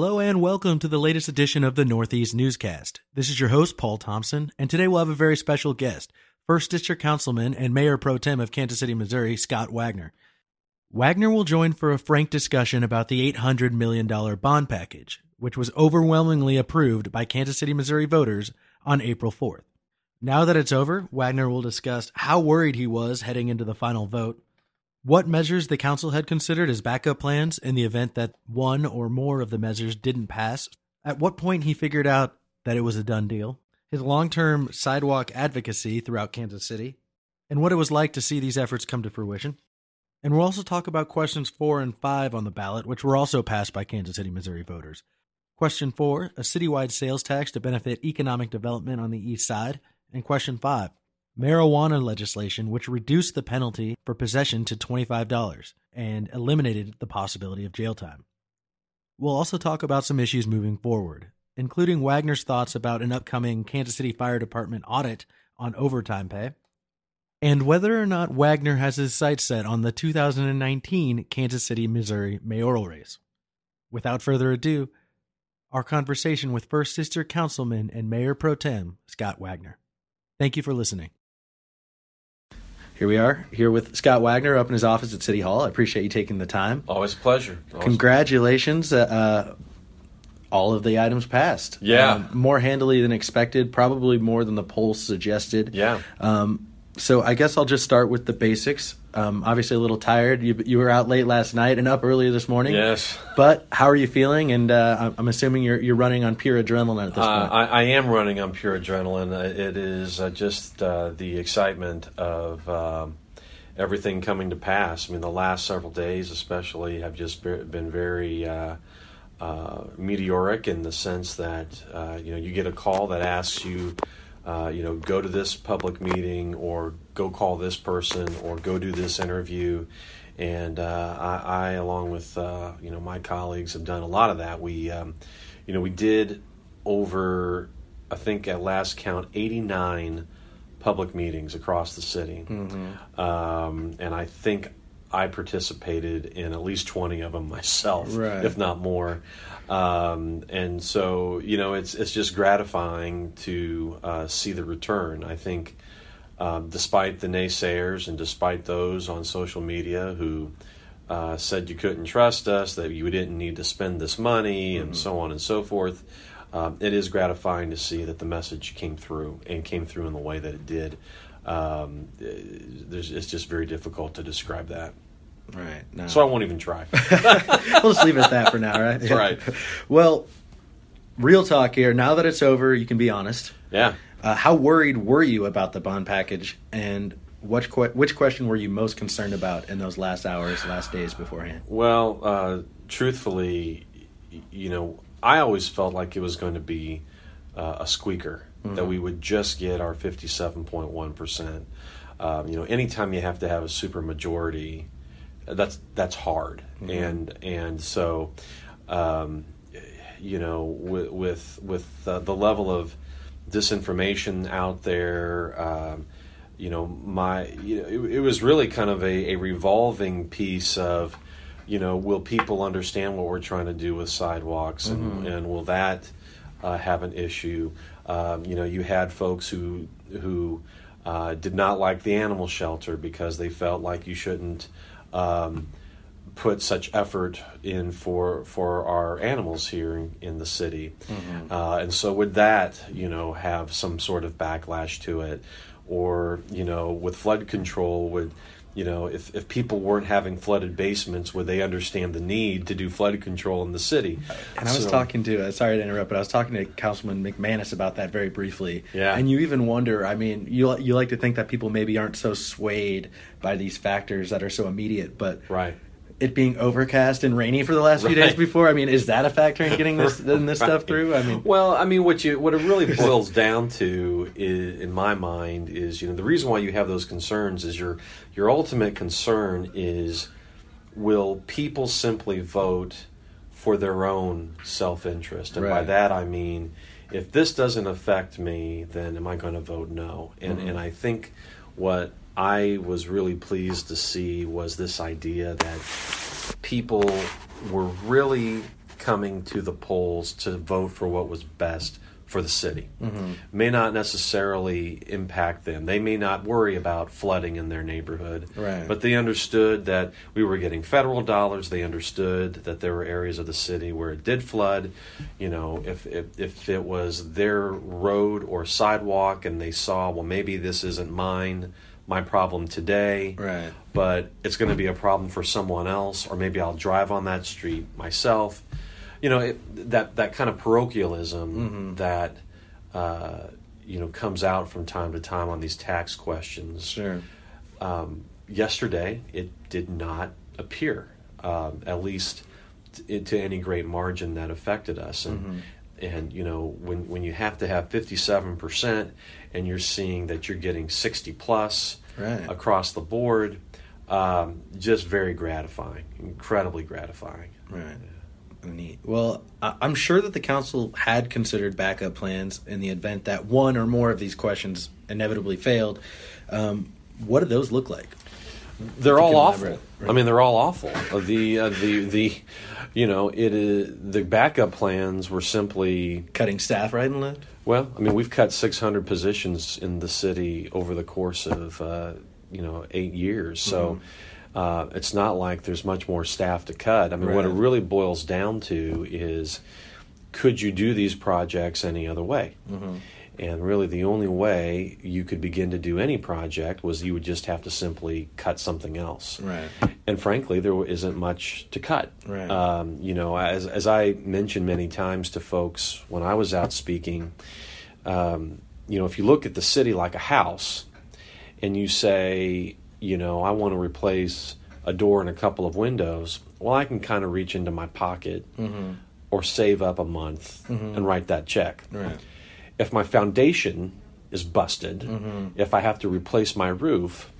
Hello and welcome to the latest edition of the Northeast Newscast. This is your host, Paul Thompson, and today we'll have a very special guest, First District Councilman and Mayor Pro Tem of Kansas City, Missouri, Scott Wagner. Wagner will join for a frank discussion about the $800 million bond package, which was overwhelmingly approved by Kansas City, Missouri voters on April 4th. Now that it's over, Wagner will discuss how worried he was heading into the final vote, what measures the council had considered as backup plans in the event that one or more of the measures didn't pass, at what point he figured out that it was a done deal, his long term sidewalk advocacy throughout Kansas City, and what it was like to see these efforts come to fruition. And we'll also talk about questions four and five on the ballot, which were also passed by Kansas City, Missouri voters. Question four a citywide sales tax to benefit economic development on the east side. And question five marijuana legislation, which reduced the penalty for possession to $25 and eliminated the possibility of jail time. We'll also talk about some issues moving forward, including Wagner's thoughts about an upcoming Kansas City Fire Department audit on overtime pay, and whether or not Wagner has his sights set on the 2019 Kansas City, Missouri mayoral race. Without further ado, our conversation with First Sister Councilman and Mayor Pro Tem Scott Wagner. Thank you for listening. Here we are, here with Scott Wagner up in his office at City Hall. I appreciate you taking the time. Always a pleasure. Always Congratulations. Uh, uh, all of the items passed. Yeah. Um, more handily than expected, probably more than the polls suggested. Yeah. Um, so I guess I'll just start with the basics. Um, obviously, a little tired. You, you were out late last night and up earlier this morning. Yes. But how are you feeling? And uh, I'm- I'm assuming you're you're running on pure adrenaline at this Uh, point. I, I am running on pure adrenaline. Uh, It is uh, just uh, the excitement of um, everything coming to pass. I mean, the last several days, especially, have just been very uh, uh, meteoric in the sense that uh, you know you get a call that asks you. Uh, you know, go to this public meeting, or go call this person, or go do this interview, and uh, I, I, along with uh, you know my colleagues, have done a lot of that. We, um, you know, we did over, I think at last count, eighty nine public meetings across the city, um, and I think I participated in at least twenty of them myself, Right. if not more. Um, and so, you know, it's it's just gratifying to uh, see the return. I think, um, despite the naysayers and despite those on social media who uh, said you couldn't trust us, that you didn't need to spend this money, and so on and so forth. Um, it is gratifying to see that the message came through and came through in the way that it did. Um, there's, it's just very difficult to describe that, right. No. so I won't even try. we'll just leave it at that for now, right? That's right. Well, real talk here. Now that it's over, you can be honest. yeah. Uh, how worried were you about the bond package, and which que- which question were you most concerned about in those last hours, last days beforehand? Well, uh, truthfully, you know, I always felt like it was going to be uh, a squeaker that we would just get our fifty-seven point one percent. Um, You know, anytime you have to have a super majority, that's that's hard, and and so, um, you know, with with, with uh, the level of disinformation out there. Um, you know, my you know, it, it was really kind of a, a revolving piece of, you know, will people understand what we're trying to do with sidewalks, and, and will that uh, have an issue? Um, you know, you had folks who who uh, did not like the animal shelter because they felt like you shouldn't. Um, put such effort in for for our animals here in, in the city, uh, and so would that you know have some sort of backlash to it, or you know with flood control would you know if if people weren't having flooded basements would they understand the need to do flood control in the city? And I was So- talking to, uh, sorry to interrupt, but I was talking to Councilman McManus about that very briefly. Yeah. And you even wonder, I mean, you you like to think that people maybe aren't so swayed by these factors that are so immediate, but right. It being overcast and rainy for the last few days before, I mean, is that a factor in getting this in this stuff through? I mean, Well, I mean, what you what it really boils down to, is, in my mind, is you know the reason why you have those concerns is your your ultimate concern is will people simply vote for their own self interest, and by that I mean if this doesn't affect me, then am I going to vote no? And Mm-hmm. and I think what I was really pleased to see was this idea that people were really coming to the polls to vote for what was best for the city. Mm-hmm. May not necessarily impact them. They may not worry about flooding in their neighborhood. Right. But they understood that we were getting federal dollars. They understood that there were areas of the city where it did flood. You know, if if, if it was their road or sidewalk and they saw, well, maybe this isn't mine, my problem today Right. but it's going to be a problem for someone else, or maybe I'll drive on that street myself. You know, it, that that kind of parochialism that uh, you know comes out from time to time on these tax questions. Sure. Um, yesterday, it did not appear, um, at least t- to any great margin that affected us. And and you know when when you have to have fifty seven percent, and you're seeing that you're getting sixty plus Right. across the board, um, just very gratifying, incredibly gratifying. Right. Neat. Well, I'm sure that the council had considered backup plans in the event that one or more of these questions inevitably failed. Um, what do those look like? They're all awful. elaborate, I mean, they're all awful. Uh, The uh, the the, you know, it is the backup plans were simply Cutting staff right and left? Well, I mean, we've cut 600 positions in the city over the course of uh, you know eight years, so uh, it's not like there's much more staff to cut. I mean, what it really boils down to is, could you do these projects any other way? And really, the only way you could begin to do any project was you would just have to simply cut something else. Right. And frankly, there isn't much to cut. Right. Um, you know, as as I mentioned many times to folks when I was out speaking, um, you know, if you look at the city like a house, and you say, you know, I want to replace a door and a couple of windows, well, I can kind of reach into my pocket or save up a month and write that check Right. If my foundation is busted, Mm-hmm. if I have to replace my roof,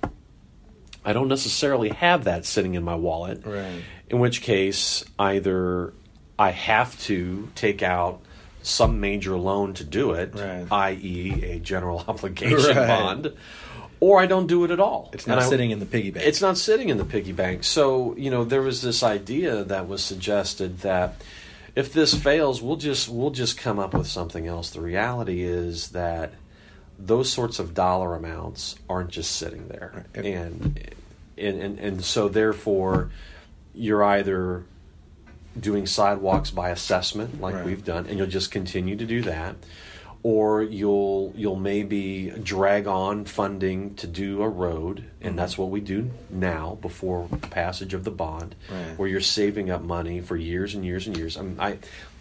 I don't necessarily have that sitting in my wallet. Right. In which case, either I have to take out some major loan to do it, Right. i.e., a general obligation Right. bond, or I don't do it at all. It's not I- sitting in the piggy bank. it's not sitting in the piggy bank. So, you know, there was this idea that was suggested that if this fails, we'll just we'll just come up with something else. The reality is that those sorts of dollar amounts aren't just sitting there. Right. And and and, and so therefore you're either doing sidewalks by assessment like Right. we've done and you'll just continue to do that or you'll you'll maybe drag on funding to do a road and that's mm-hmm. what we do now before passage of the bond Right. where you're saving up money for years and years and years I, mean, I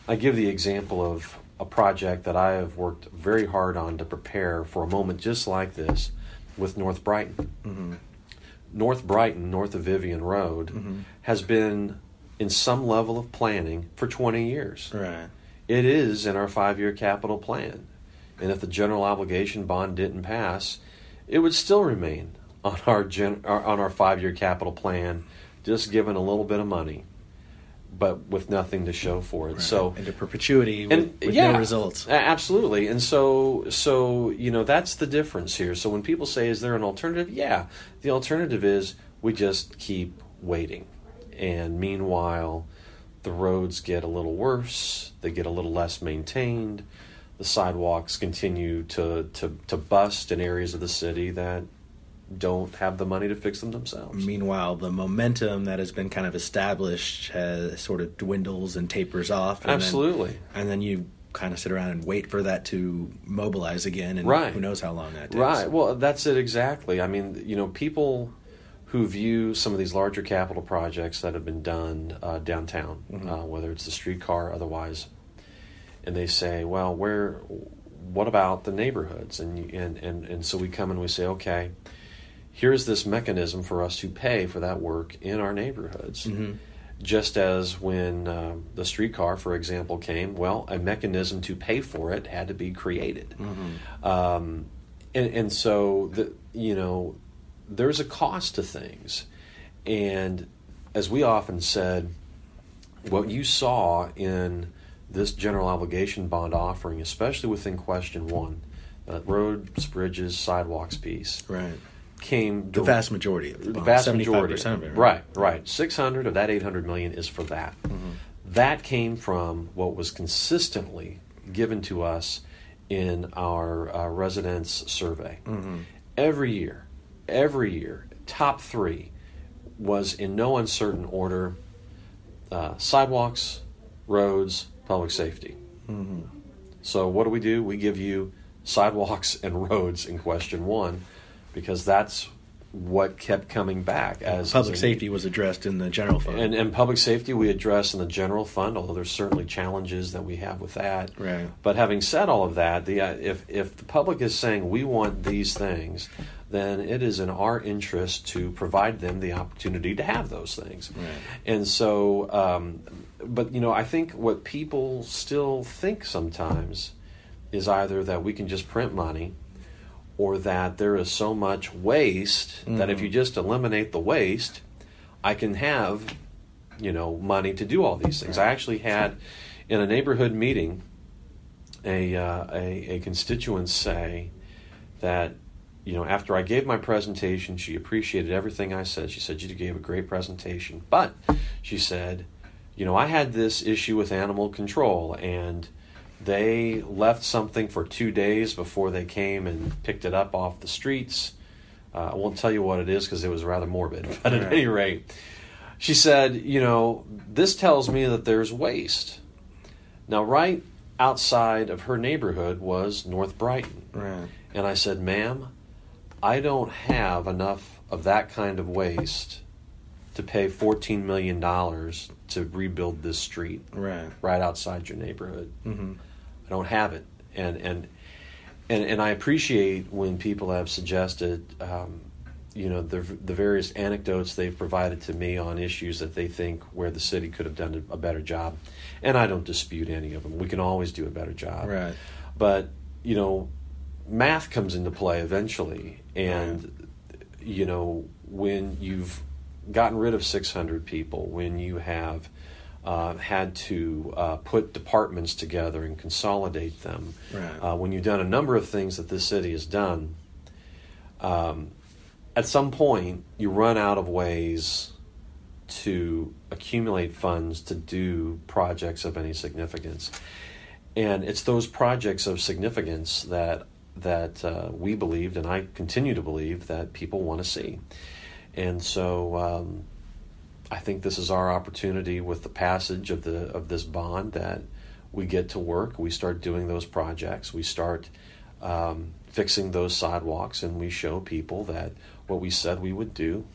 I give the example of a project that I have worked very hard on to prepare for a moment just like this with North Brighton mm-hmm. North Brighton, north of Vivian Road, mm-hmm. has been in some level of planning for 20 years. right. It is in our five year capital plan. And if the general obligation bond didn't pass, it would still remain on our, gen, on our five year capital plan, just given a little bit of money, but with nothing to show for it. So, into perpetuity with, and with yeah, no results. absolutely. And so, so you know, that's the difference here. So when people say, "Is there an alternative?" Yeah, the alternative is we just keep waiting, and meanwhile, the roads get a little worse. They get a little less maintained. The sidewalks continue to to to bust in areas of the city that don't have the money to fix them themselves. Meanwhile, the momentum that has been kind of established has sort of dwindles and tapers off. and then- Absolutely. and then you kind of sit around and wait for that to mobilize again, and Right. who knows how long that takes. Right. Well, that's it exactly. I mean, you know, people who view some of these larger capital projects that have been done uh, downtown, uh, whether it's the streetcar, otherwise, and they say, "Well, where? What about the neighborhoods?" And you- and and and so we come and we say, "Okay, here's this mechanism for us to pay for that work in our neighborhoods." Just as when uh, the streetcar, for example, came, well, a mechanism to pay for it had to be created. Um, and, and so, the, you know, there's a cost to things. And as we often said, what you saw in this general obligation bond offering, especially within question one, that roads, bridges, sidewalks piece, Right. came The vast majority of the the vast 75% majority of it. right right 600 of that 800 million is for that Mm-hmm. that came from what was consistently given to us in our uh, residence survey. Every year, every year, top three was in no uncertain order uh, sidewalks, roads, public safety. So, what do we do? We give you sidewalks and roads in question one because that's what kept coming back as Public as a- safety was addressed in the general fund. and, and public safety we address in the general fund, although there's certainly challenges that we have with that. Right. But having said all of that, the uh, if if the public is saying we want these things, then it is in our interest to provide them the opportunity to have those things. Right. And so, um, but you know, I think what people still think sometimes is either that we can just print money or that there is so much waste that if you just eliminate the waste, I can have, you know, money to do all these things. I actually had in a neighborhood meeting a uh, a, a constituent say that you know after I gave my presentation, she appreciated everything I said. She said you gave a great presentation, but she said, you know, I had this issue with animal control and they left something for two days before they came and picked it up off the streets. Uh, I won't tell you what it is because it was rather morbid, but at Right. any rate, she said, you know, this tells me that there's waste. Now, right outside of her neighborhood was North Brighton. right. And I said, ma'am, I don't have enough of that kind of waste to pay $14 million to rebuild this street Right. right outside your neighborhood. hmm I don't have it, and and and and I appreciate when people have suggested, um, you know, the the various anecdotes they've provided to me on issues that they think where the city could have done a better job, and I don't dispute any of them. We can always do a better job, Right. but you know, math comes into play eventually, and you know when you've gotten rid of 600 people, when you have uh, had to uh, put departments together and consolidate them, Right. uh, when you've done a number of things that this city has done, um, at some point you run out of ways to accumulate funds to do projects of any significance. And it's those projects of significance that that uh, we believed, and I continue to believe that people want to see. And so, um, I think this is our opportunity with the passage of the of this bond that we get to work. We start doing those projects. We start um, fixing those sidewalks, and we show people that what we said we would do,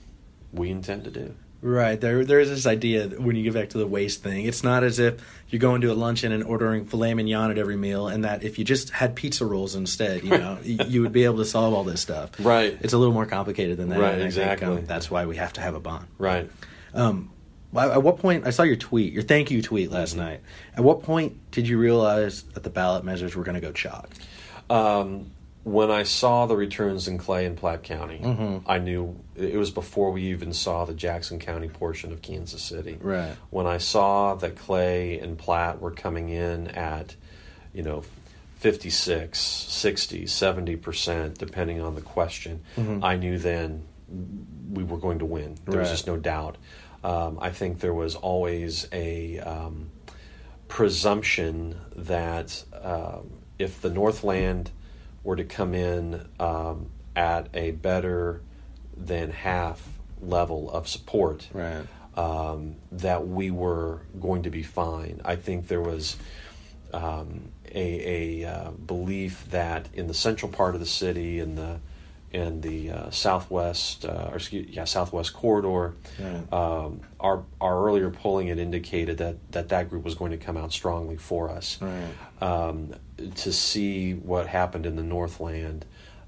we intend to do. Right. There, there is this idea that when you get back to the waste thing. It's not as if you're going to a luncheon and ordering filet mignon at every meal, and that if you just had pizza rolls instead, you know, you would be able to solve all this stuff. Right. It's a little more complicated than that. Right, I think, um, exactly. that's why we have to have a bond. Right. Um, at what point I saw your tweet, your thank you tweet last Mm-hmm. night. At what point did you realize that the ballot measures were going to go chalk? Um, when I saw the returns in Clay and Platte County, Mhm. I knew it was before we even saw the Jackson County portion of Kansas City. Right. When I saw that Clay and Platte were coming in at, you know, 56, 60, 70%, depending on the question, I knew then we were going to win. There was just no doubt. Um, I think there was always a um, presumption that um, if the Northland were to come in um, at a better than half level of support, Right. um, that we were going to be fine. I think there was um, a, a uh, belief that in the central part of the city, in the in the uh, southwest, uh, or excuse, yeah, southwest corridor, um, our our earlier polling had indicated that, that that group was going to come out strongly for us. Right. Um, to see what happened in the Northland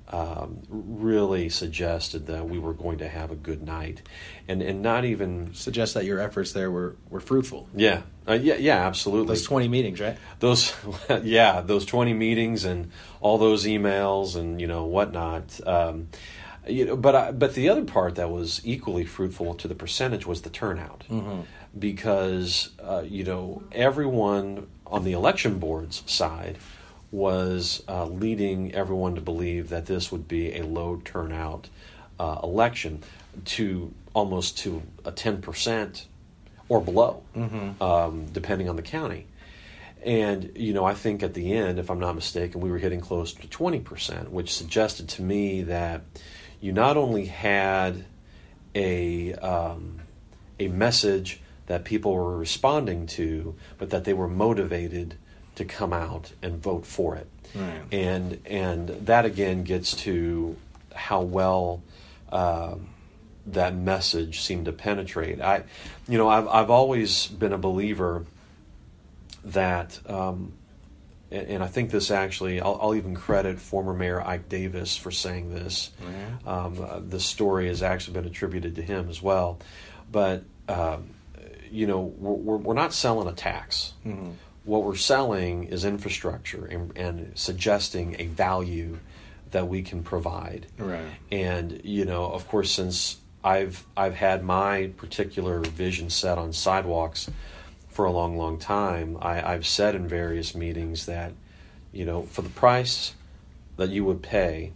um, really suggested that we were going to have a good night, and and not even suggest that your efforts there were, were fruitful. yeah. Uh, yeah yeah absolutely. Those 20 meetings, right? those yeah those 20 meetings and all those emails and you know whatnot. Um, you know but I, but the other part that was equally fruitful to the percentage was the turnout. Because uh, you know everyone on the election board's side was uh, leading everyone to believe that this would be a low turnout uh, election to almost to a 10% or below, um, depending on the county. And you know, I think at the end, if I'm not mistaken, we were hitting close to 20%, which suggested to me that you not only had a um, a message that people were responding to, but that they were motivated to come out and vote for it. Right. And and that again gets to how well um that message seemed to penetrate. I, you know, I've I've always been a believer that, um, and, and I think this actually, I'll, I'll even credit former Mayor Ike Davis for saying this. Um, uh, the story has actually been attributed to him as well, but um, you know, we're, we're, we're not selling a tax. What we're selling is infrastructure and, and suggesting a value that we can provide. Right. And you know, of course, since I've I've had my particular vision set on sidewalks for a long, long time, I, I've said in various meetings that you know, for the price that you would pay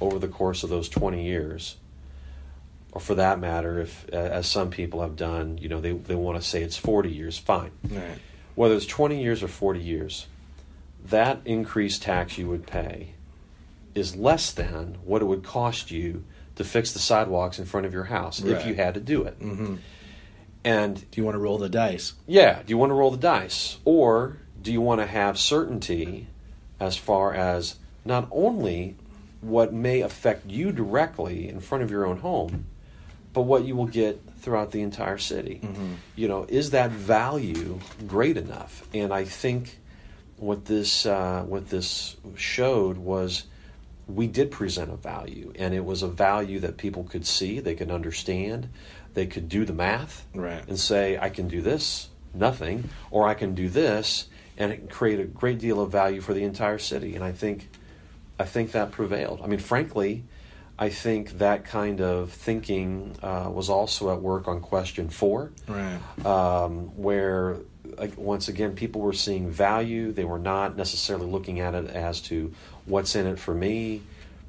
over the course of those 20 years, or for that matter, if as some people have done, you know, they they want to say it's 40 years, fine. Right. Whether it's 20 years or 40 years, that increased tax you would pay is less than what it would cost you to fix the sidewalks in front of your house if you had to do it. Mm-hmm. And Do you want to roll the dice? yeah, do you want to roll the dice? Or do you want to have certainty as far as not only what may affect you directly in front of your own home, but what you will get throughout the entire city? You know, is that value great enough? And I think what this uh, what this showed was we did present a value, and it was a value that people could see, they could understand, they could do the math, Right. and say, I can do this, nothing, or I can do this, and it can create a great deal of value for the entire city. And I think, I think that prevailed. I mean, frankly, I think that kind of thinking uh, was also at work on question four Right. um, where like, once again people were seeing value. They were not necessarily looking at it as to what's in it for me.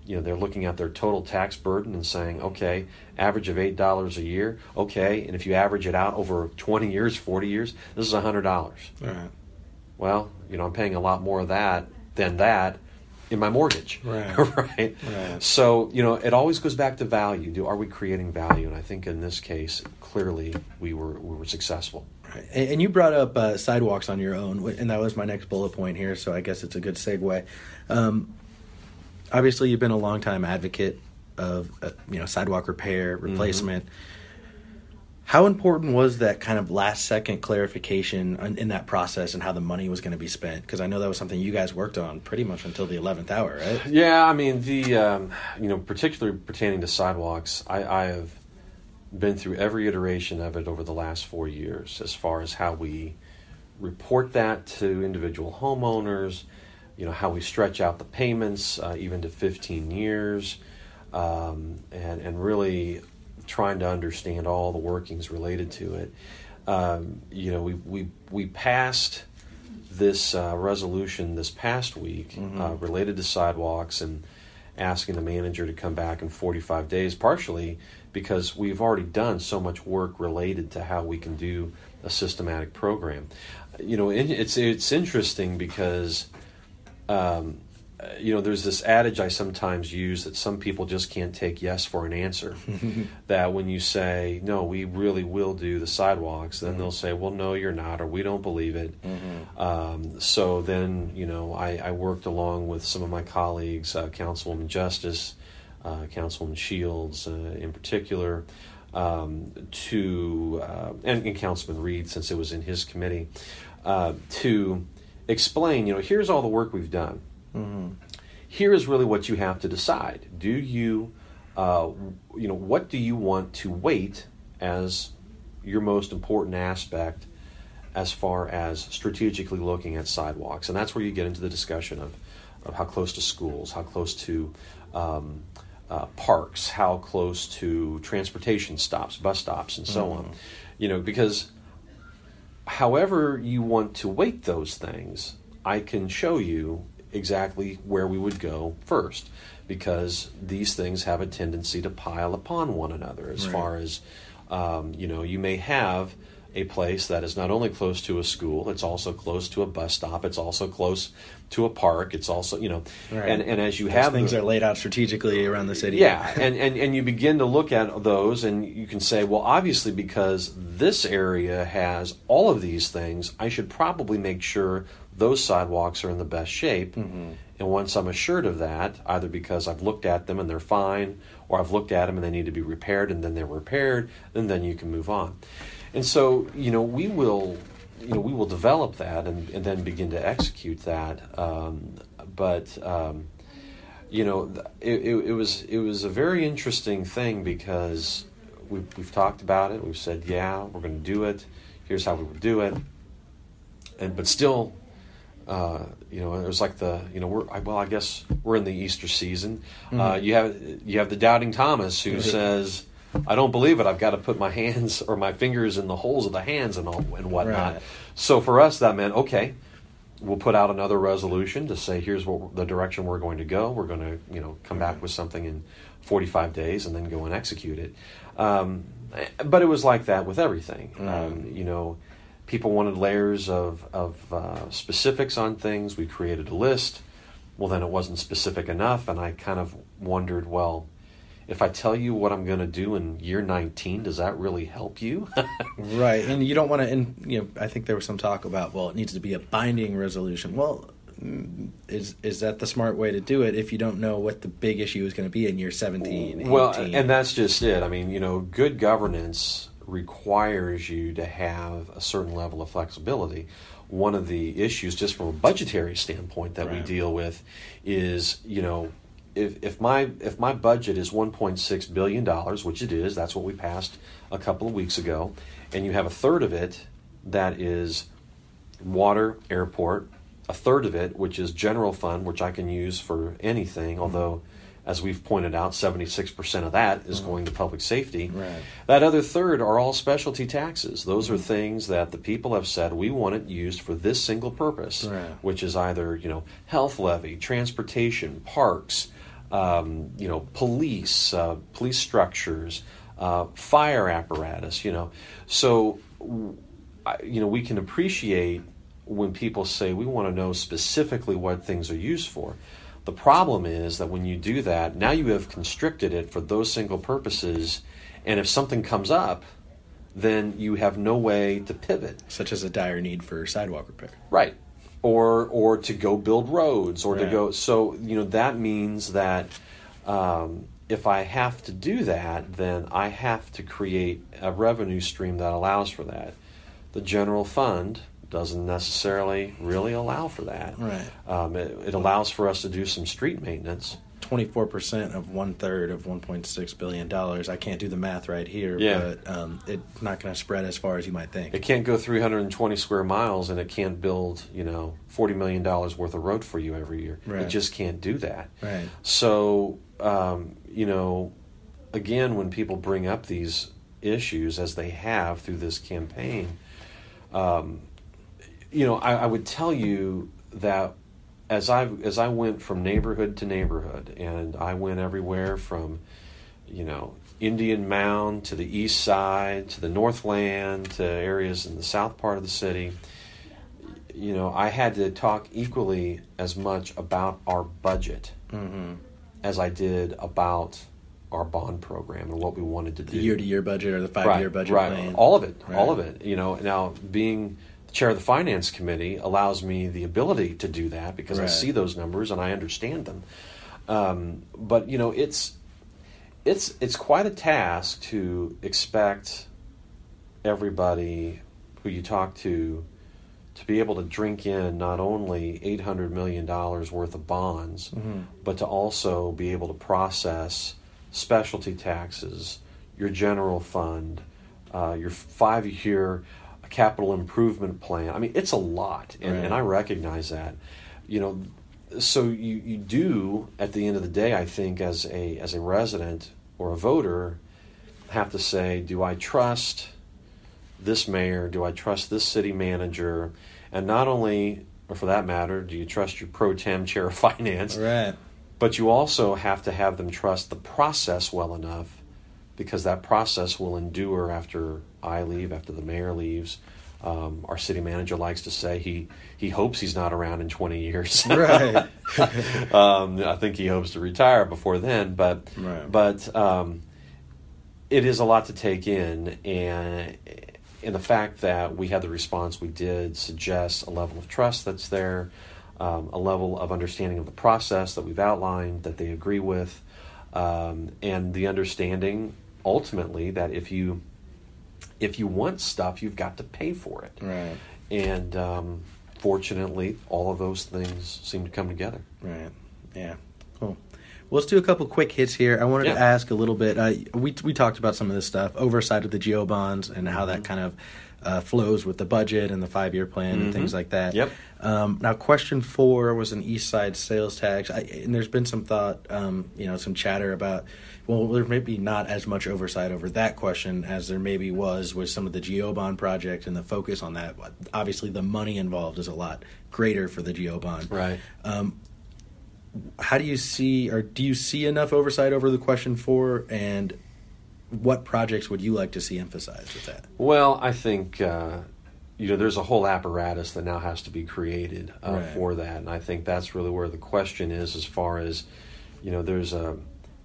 You know, they're looking at their total tax burden and saying, okay, average of eight dollars a year. Okay, and if you average it out over twenty years, forty years, this is a hundred dollars. Right. Well, you know, I'm paying a lot more of that than that in my mortgage. Right. right. Right. So, you know, it always goes back to value. Do are we creating value? And I think in this case, clearly we were we were successful. Right. And, you brought up uh, sidewalks on your own, and that was my next bullet point here. So I guess it's a good segue. Um, obviously, you've been a longtime advocate of uh, you know sidewalk repair, replacement. How important was that kind of last second clarification in, that process and how the money was going to be spent? Because I know that was something you guys worked on pretty much until the eleventh hour, right? Yeah, I mean the um, you know particularly pertaining to sidewalks, I, I have been through every iteration of it over the last four years, as far as how we report that to individual homeowners, you know how we stretch out the payments uh, even to 15 years, um, and and really trying to understand all the workings related to it. Um, you know, we we we passed this uh, resolution this past week uh, related to sidewalks and asking the manager to come back in 45 days, partially because we've already done so much work related to how we can do a systematic program. You know, it's it's interesting because um, you know there's this adage I sometimes use that some people just can't take yes for an answer. that when you say no, we really will do the sidewalks, then they'll say, well, no, you're not, or we don't believe it. Um, so then, you know, I, I worked along with some of my colleagues, uh, Councilwoman Justus, uh, Councilwoman Shields uh, in particular, um, to, uh, and, and Councilman Reed, since it was in his committee, uh, to explain, you know, here's all the work we've done. Here is really what you have to decide. Do you, uh, you know, what do you want to weight as your most important aspect as far as strategically looking at sidewalks. And that's where you get into the discussion of, of how close to schools, how close to um, uh, parks, how close to transportation stops, bus stops, and so on. You know, because however you want to weight those things, I can show you exactly where we would go first because these things have a tendency to pile upon one another as Right. far as um, you know you may have a place that is not only close to a school, it's also close to a bus stop, it's also close to a park, it's also you know, Right. and and as you Those have things the- are laid out strategically around the city. yeah, and, and, and you begin to look at those and you can say, well, obviously, because this area has all of these things, I should probably make sure those sidewalks are in the best shape. Mm-hmm. And once I'm assured of that, either because I've looked at them and they're fine, or I've looked at them and they need to be repaired and then they're repaired, and then you can move on. And so, you know, we will. You know, we will develop that and, and then begin to execute that. Um, but um, you know, it, it, it was it was a very interesting thing because we've, we've talked about it. We've said, yeah, we're going to do it. Here's how we would do it. And but still, uh, you know, it was like the you know we're well, I guess we're in the Easter season. Uh, you have you have the doubting Thomas who says. I don't believe it. I've got to put my hands or my fingers in the holes of the hands and all and whatnot. Right. So for us, that meant okay we'll put out another resolution to say here's what the direction we're going to go. We're going to you know come back with something in 45 days and then go and execute it. Um, but it was like that with everything. Um, you know, people wanted layers of of uh, specifics on things. We created a list. Well, then it wasn't specific enough, and I kind of wondered, well. If I tell you what I'm going to do in year 19, does that really help you? Right, and you don't want to. And you know, I think there was some talk about well, it needs to be a binding resolution. Well, mm, is is that the smart way to do it if you don't know what the big issue is going to be in year 17, 18? Well, and that's just it. I mean, you know, good governance requires you to have a certain level of flexibility. One of the issues, just from a budgetary standpoint, that we deal with is, you know, if, if my if my budget is 1.6 billion dollars, which it is, that's what we passed a couple of weeks ago, and you have a third of it that is water, airport, a third of it, which is general fund, which I can use for anything, mm-hmm. although, as we've pointed out, 76% of that is mm-hmm. going to public safety. Right. That other third are all specialty taxes. Those are mm-hmm. things that the people have said we want it used for this single purpose, Right. which is either, you know, health levy, transportation, parks, um, you know, police, uh, police structures, uh, fire apparatus, you know. So, you know, we can appreciate when people say we want to know specifically what things are used for. The problem is that when you do that, now you have constricted it for those single purposes, and if something comes up, then you have no way to pivot. such as a dire need for sidewalk repair. Right. Or or to go build roads or to go so you know that means that um, if I have to do that, then I have to create a revenue stream that allows for that. The general fund doesn't necessarily really allow for that. Right. Um, it, it allows for us to do some street maintenance. Twenty four percent of one third of one point six billion dollars. I can't do the math right here, Yeah. but um, it's not going to spread as far as you might think. It can't go 320 square miles and it can't build, you know, 40 million dollars worth of road for you every year. It just can't do that. Right. So, um, you know, again, when people bring up these issues as they have through this campaign, um, you know, I, I would tell you that as I as I went from neighborhood to neighborhood, and I went everywhere from, you know, Indian Mound to the east side to the Northland to areas in the south part of the city. You know, I had to talk equally as much about our budget Mm-hmm. as I did about our bond program and what we wanted to do. The year to year budget or the five right, year budget right. plan. All of it, all of it. You know, now being the chair of the finance committee allows me the ability to do that because I see those numbers and I understand them. Um, but you know, it's it's it's quite a task to expect everybody who you talk to to be able to drink in not only eight hundred million dollars worth of bonds, Mhm. but to also be able to process specialty taxes, your general fund, uh, your five-year capital improvement plan. I mean, it's a lot, and, Right. and I recognize that. You know, so you, you do at the end of the day, I think, as a as a resident or a voter, have to say, do I trust this mayor? Do I trust this city manager? And not only, or for that matter, do you trust your pro tem chair of finance? Right. But you also have to have them trust the process well enough because that process will endure after I leave, after the mayor leaves. Um, our city manager likes to say he he hopes he's not around in 20 years. Right. um, I think he hopes to retire before then, but Right. but um, it is a lot to take in, and and the fact that we had the response we did suggests a level of trust that's there, um, a level of understanding of the process that we've outlined that they agree with, um, and the understanding ultimately that if you if you want stuff, you've got to pay for it. Right. And um, fortunately, all of those things seem to come together. Right. Yeah. Cool. Well, let's do a couple quick hits here. I wanted to ask a little bit. Uh, we we talked about some of this stuff, oversight of the GO bonds, and how Mm-hmm. that kind of uh, flows with the budget and the five year plan and things like that. Mm-hmm. Yep. Um, now, question four was an East Side sales tax, I, and there's been some thought, um, you know, some chatter about. Well, there may be not as much oversight over that question as there maybe was with some of the GO bond project and the focus on that. Obviously, the money involved is a lot greater for the GO bond Right. how do you see or do you see enough oversight over the question four and what projects would you like to see emphasized with that Well, I think uh, you know there's a whole apparatus that now has to be created uh, Right. for that, and I think that's really where the question is, as far as you know, there's a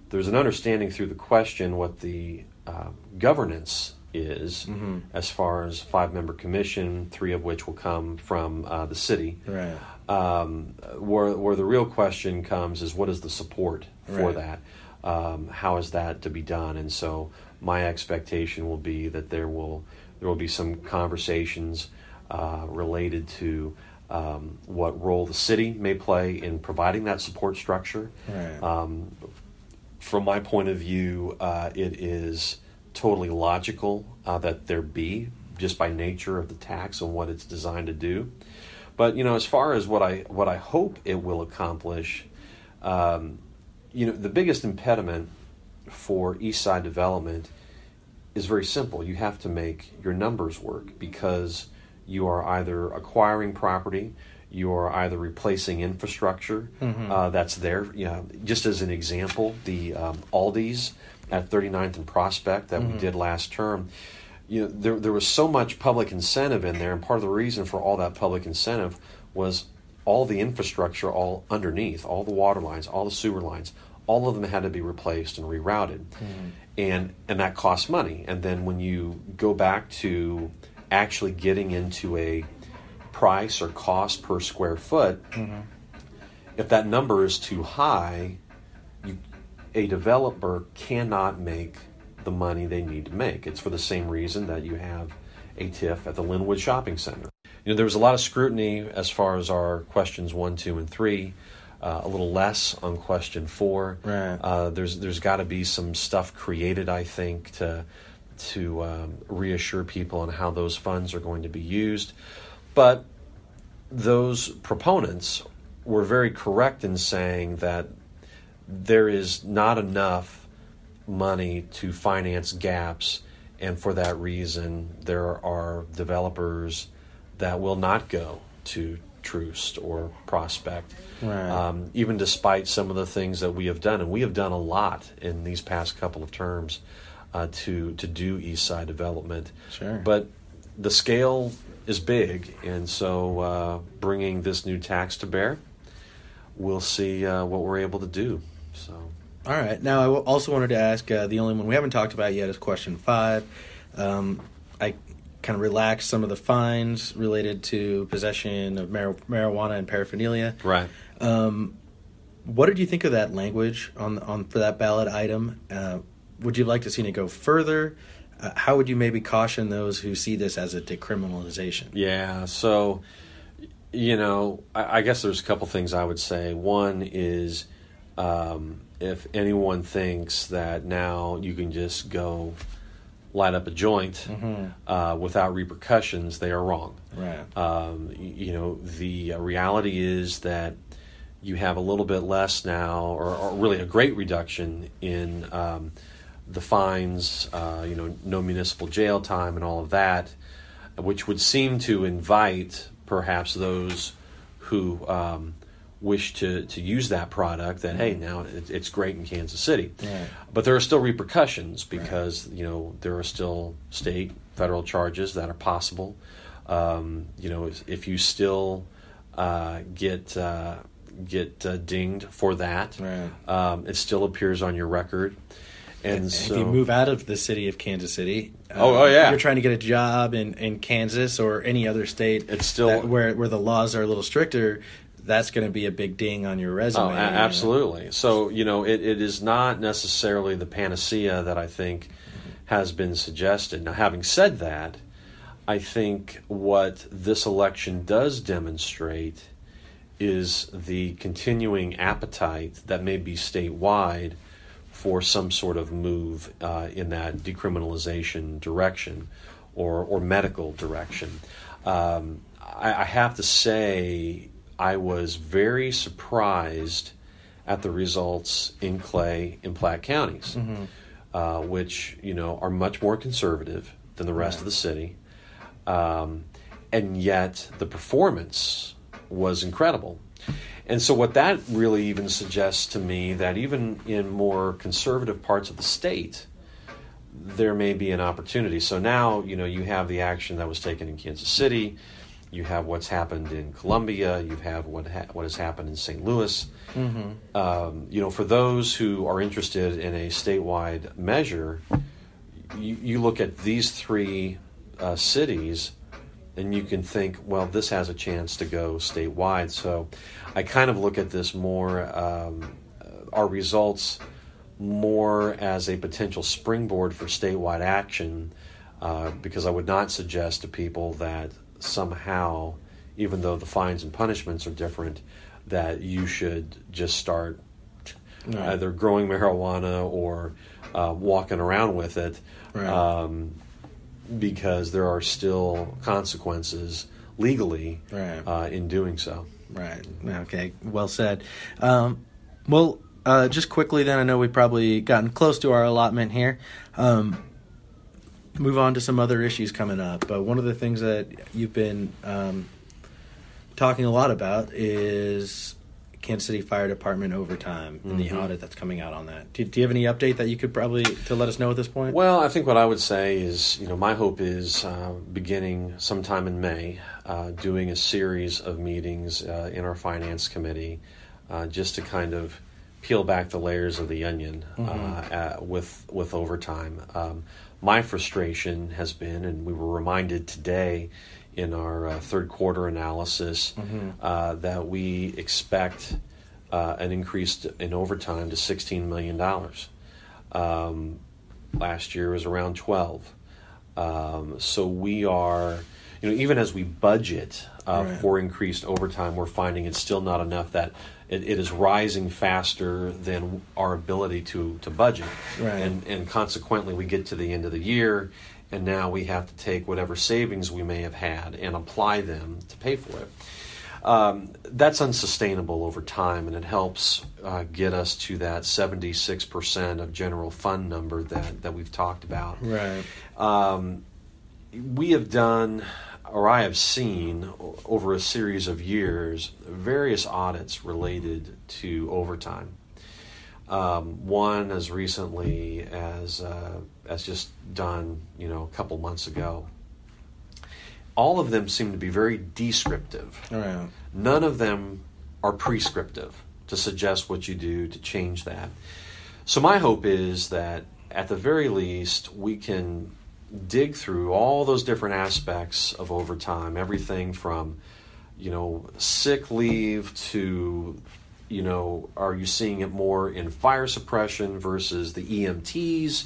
there's an understanding through the question what the uh, governance is, Mm-hmm. as far as five member commission, three of which will come from uh, the city. right Um, where where the real question comes is what is the support for Right. that? Um, how is that to be done? And so my expectation will be that there will there will be some conversations uh, related to um, what role the city may play in providing that support structure. right Um, from my point of view, uh, it is totally logical uh, that there be, just by nature of the tax and what it's designed to do. But you know, as far as what I what I hope it will accomplish, um, you know, the biggest impediment for East Side development is very simple. You have to make your numbers work because you are either acquiring property, you are either replacing infrastructure uh, that's there. You know, just as an example, the um, Aldi's at 39th and Prospect that we did last term. You know, there there was so much public incentive in there, and part of the reason for all that public incentive was all the infrastructure all underneath, all the water lines, all the sewer lines, all of them had to be replaced and rerouted, and and that costs money. And then when you go back to actually getting into a price or cost per square foot, if that number is too high, you, a developer cannot make the money they need to make. It's for the same reason that you have a TIF at the Linwood Shopping Center. You know, there was a lot of scrutiny as far as our questions one, two, and three. Uh, a little less on question four. Right. Uh, there's there's got to be some stuff created, I think, to to um, reassure people on how those funds are going to be used. But those proponents were very correct in saying that there is not enough money to finance gaps, and for that reason, there are developers that will not go to Troost or Prospect, Right. um, even despite some of the things that we have done, and we have done a lot in these past couple of terms uh, to to do East Side development. Sure. But the scale is big, and so uh, bringing this new tax to bear, we'll see uh, what we're able to do. So. All right. Now, I also wanted to ask uh, the only one we haven't talked about yet is question five. Um, I kind of relaxed some of the fines related to possession of mar- marijuana and paraphernalia. Right. What did you think of that language on on for that ballot item? Uh, would you like to see it go further? Uh, how would you maybe caution those who see this as a decriminalization? Yeah. So, you know, I, I guess there's a couple things I would say. One is um, if anyone thinks that now you can just go light up a joint uh, without repercussions, they are wrong. Right. Um, you know, the uh, reality is that you have a little bit less now, or, or really a great reduction in um, the fines, uh, you know, no municipal jail time and all of that, which would seem to invite perhaps those who um, wish to, to use that product, that hey, now it, it's great in Kansas City. Right. But there are still repercussions because you know there are still state, federal charges that are possible. Um, you know, if you still uh, get uh, get uh, dinged for that, Right. um, it still appears on your record. And so, if you move out of the city of Kansas City, Oh, um, oh, yeah. you're trying to get a job in, in Kansas or any other state, It's still- that- where where the laws are a little stricter. That's going to be a big ding on your resume. Oh, a- you know? absolutely. So you know, it, it is not necessarily the panacea that I think has been suggested. Now, having said that, I think what this election does demonstrate is the continuing appetite that may be statewide for some sort of move uh, in that decriminalization direction or, or medical direction. Um, I, I have to say, I was very surprised at the results in Clay and Platte counties, uh, which you know are much more conservative than the rest of the city, um, and yet the performance was incredible. And so, what that really even suggests to me that even in more conservative parts of the state, there may be an opportunity. So now, you know, you have the action that was taken in Kansas City, you have what's happened in Columbia, you have what ha- what has happened in St. Louis. Um, you know, for those who are interested in a statewide measure, you, you look at these three uh, cities and you can think, well, this has a chance to go statewide. So I kind of look at this more, um, our results more as a potential springboard for statewide action, uh, because I would not suggest to people that somehow, even though the fines and punishments are different, that you should just start Right. either growing marijuana or uh, walking around with it. Right. Um, because there are still consequences legally Right. uh, in doing so. Right. Okay. Well said. Um, well, uh, just quickly then, I know we've probably gotten close to our allotment here. Um, move on to some other issues coming up. But one of the things that you've been um, talking a lot about is Kansas City Fire Department overtime and the audit that's coming out on that. Do, do you have any update that you could probably to let us know at this point? Well, I think what I would say is, you know, my hope is uh, beginning sometime in May, uh, doing a series of meetings uh, in our finance committee, uh, just to kind of peel back the layers of the onion uh, uh, with with overtime. Um, my frustration has been, and we were reminded today in our uh, third quarter analysis uh, that we expect uh, an increase in overtime to $16 million. Um, last year was around 12. Um, so we are, you know, even as we budget uh, Right. for increased overtime, we're finding it's still not enough that it, it is rising faster than our ability to, to budget. Right. And, and consequently, we get to the end of the year, and now we have to take whatever savings we may have had and apply them to pay for it. Um, that's unsustainable over time, and it helps uh, get us to that 76% of general fund number that, that we've talked about. right. Um, we have done, or I have seen over a series of years, various audits related to overtime. Um, one as recently as uh, as just done, you know, a couple months ago. All of them seem to be very descriptive. Right. None of them are prescriptive to suggest what you do to change that. So, my hope is that at the very least, we can dig through all those different aspects of overtime everything from, you know, sick leave to, you know, are you seeing it more in fire suppression versus the EMTs?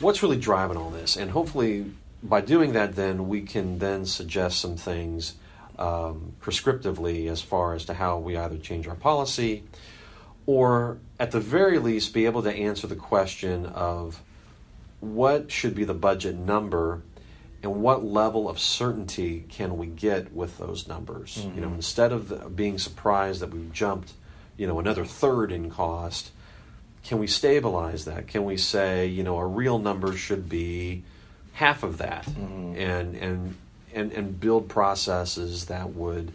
What's really driving all this? And hopefully, by doing that, then we can then suggest some things um, prescriptively as far as to how we either change our policy or at the very least be able to answer the question of what should be the budget number and what level of certainty can we get with those numbers you know instead of the, being surprised that we've jumped you know another third in cost can we stabilize that can we say you know a real number should be half of that and and and and build processes that would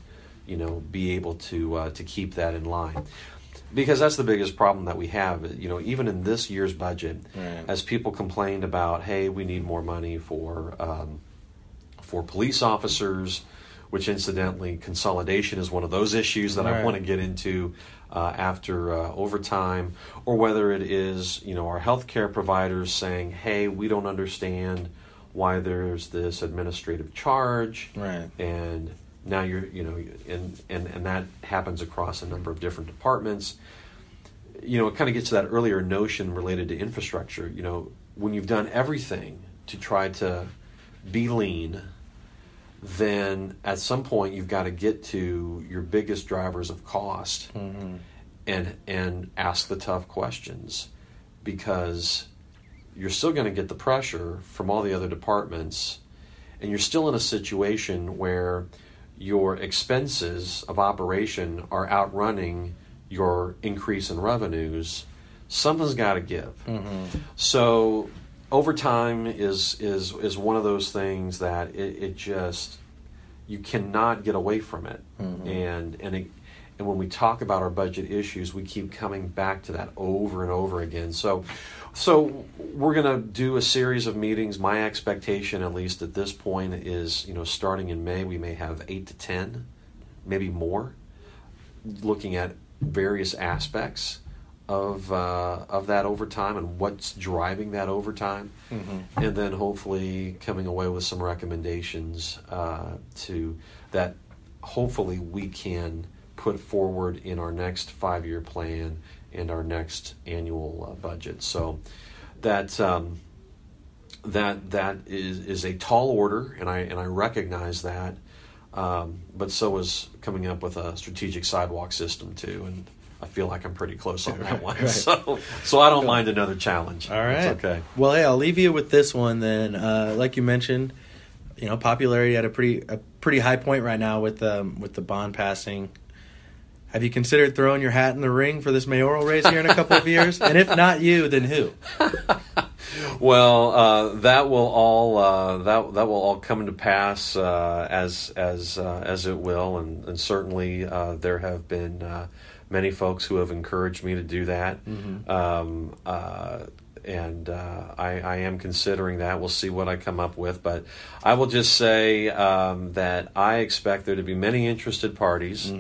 you know, be able to uh, to keep that in line. Because that's the biggest problem that we have. You know, even in this year's budget, Right. as people complained about, hey, we need more money for um, for police officers, which incidentally, consolidation is one of those issues that I want to get into uh, after uh, overtime, or whether it is you know our healthcare providers saying, hey, we don't understand why there's this administrative charge, Right. and now you're you know and and and that happens across a number of different departments. You know it kind of gets to that earlier notion related to infrastructure. You know when you've done everything to try to be lean then at some point you've got to get to your biggest drivers of cost Mm-hmm. and and ask the tough questions because you're still going to get the pressure from all the other departments and you're still in a situation where your expenses of operation are outrunning your increase in revenues. Something's got to give so overtime is is is one of those things that it, it just you cannot get away from it. Mm-hmm. And and it, and when we talk about our budget issues we keep coming back to that over and over again. So so we're going to do a series of meetings. My expectation at least at this point is you know starting in may we may have 8 to 10 maybe more looking at various aspects of uh, of that overtime and what's driving that overtime, and then hopefully coming away with some recommendations uh, to that hopefully we can put forward in our next five year plan and our next annual uh, budget. So that. Um, that that is is a tall order, and I and I recognize that. Um, but so is coming up with a strategic sidewalk system too, and I feel like I'm pretty close on that one. right. So so I don't mind another challenge. All right. It's okay. Well, hey, I'll leave you with this one then. Uh, like you mentioned, you know, popularity at a pretty a pretty high point right now with um, with the bond passing. Have you considered throwing your hat in the ring for this mayoral race here in a couple of years? And if not you, then who? Well, uh, that will all uh, that that will all come to pass uh, as as uh, as it will, and, and certainly uh, there have been uh, many folks who have encouraged me to do that. Um, uh, and uh, I, I am considering that. We'll see what I come up with, but I will just say um, that I expect there to be many interested parties,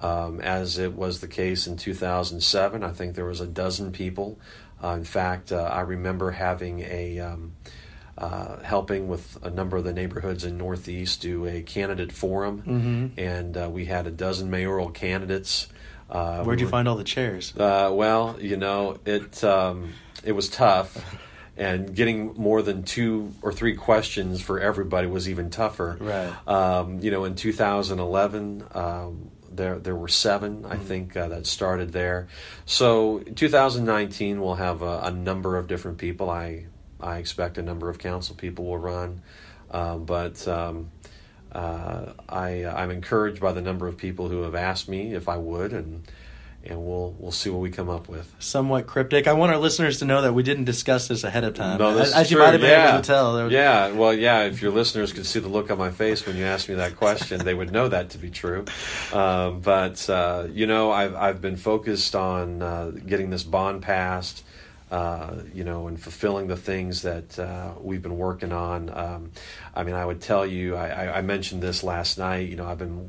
um, as it was the case in 2007. I think there was a dozen people. Uh, in fact, uh, I remember having a um, uh, helping with a number of the neighborhoods in Northeast do a candidate forum, and uh, we had a dozen mayoral candidates. Uh, Where'd we you were- find all the chairs? uh, well, you know, it um, it was tough, and getting more than two or three questions for everybody was even tougher. Right. Um, you know, in 2011, um, there there were seven, I think, uh, that started there. So 2019, we'll have a, a number of different people. I I expect a number of council people will run, um, but. Uh, I, I'm encouraged by the number of people who have asked me if I would, and and we'll we'll see what we come up with. Somewhat cryptic. I want our listeners to know that we didn't discuss this ahead of time. No, this as, you might have been yeah. able to tell. was- Yeah, well, yeah. If your listeners could see the look on my face when you asked me that question, they would know that to be true. Um, but uh, you know, I've I've been focused on uh, getting this bond passed. Uh, you know, and fulfilling the things that uh, we've been working on. Um, I mean, I would tell you, I, I, mentioned this last night. You know, I've been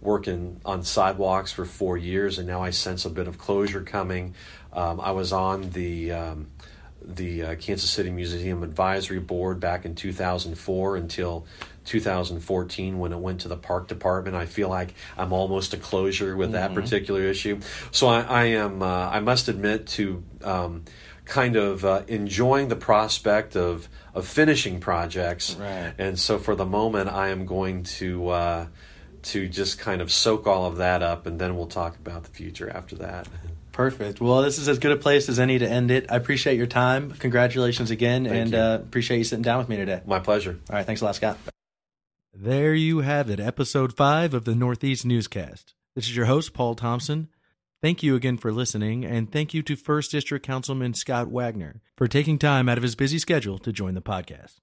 working on sidewalks for four years, and now I sense a bit of closure coming. Um, I was on the um, the uh, Kansas City Museum Advisory Board back in 2004 until 2014 when it went to the Park Department. I feel like I'm almost a closure with that particular issue. So I, I am. Uh, I must admit to. Um, kind of uh, enjoying the prospect of of finishing projects Right. and so for the moment I am going to uh, to just kind of soak all of that up and then we'll talk about the future after that. Perfect. Well, this is as good a place as any to end it. I appreciate your time. Congratulations again, Thank and you. uh, appreciate you sitting down with me today. My pleasure. All right, thanks a lot, Scott. There you have it, episode five of the Northeast Newscast. This is your host, Paul Thompson. Thank you again for listening, and thank you to First District Councilman Scott Wagner for taking time out of his busy schedule to join the podcast.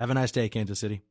Have a nice day, Kansas City.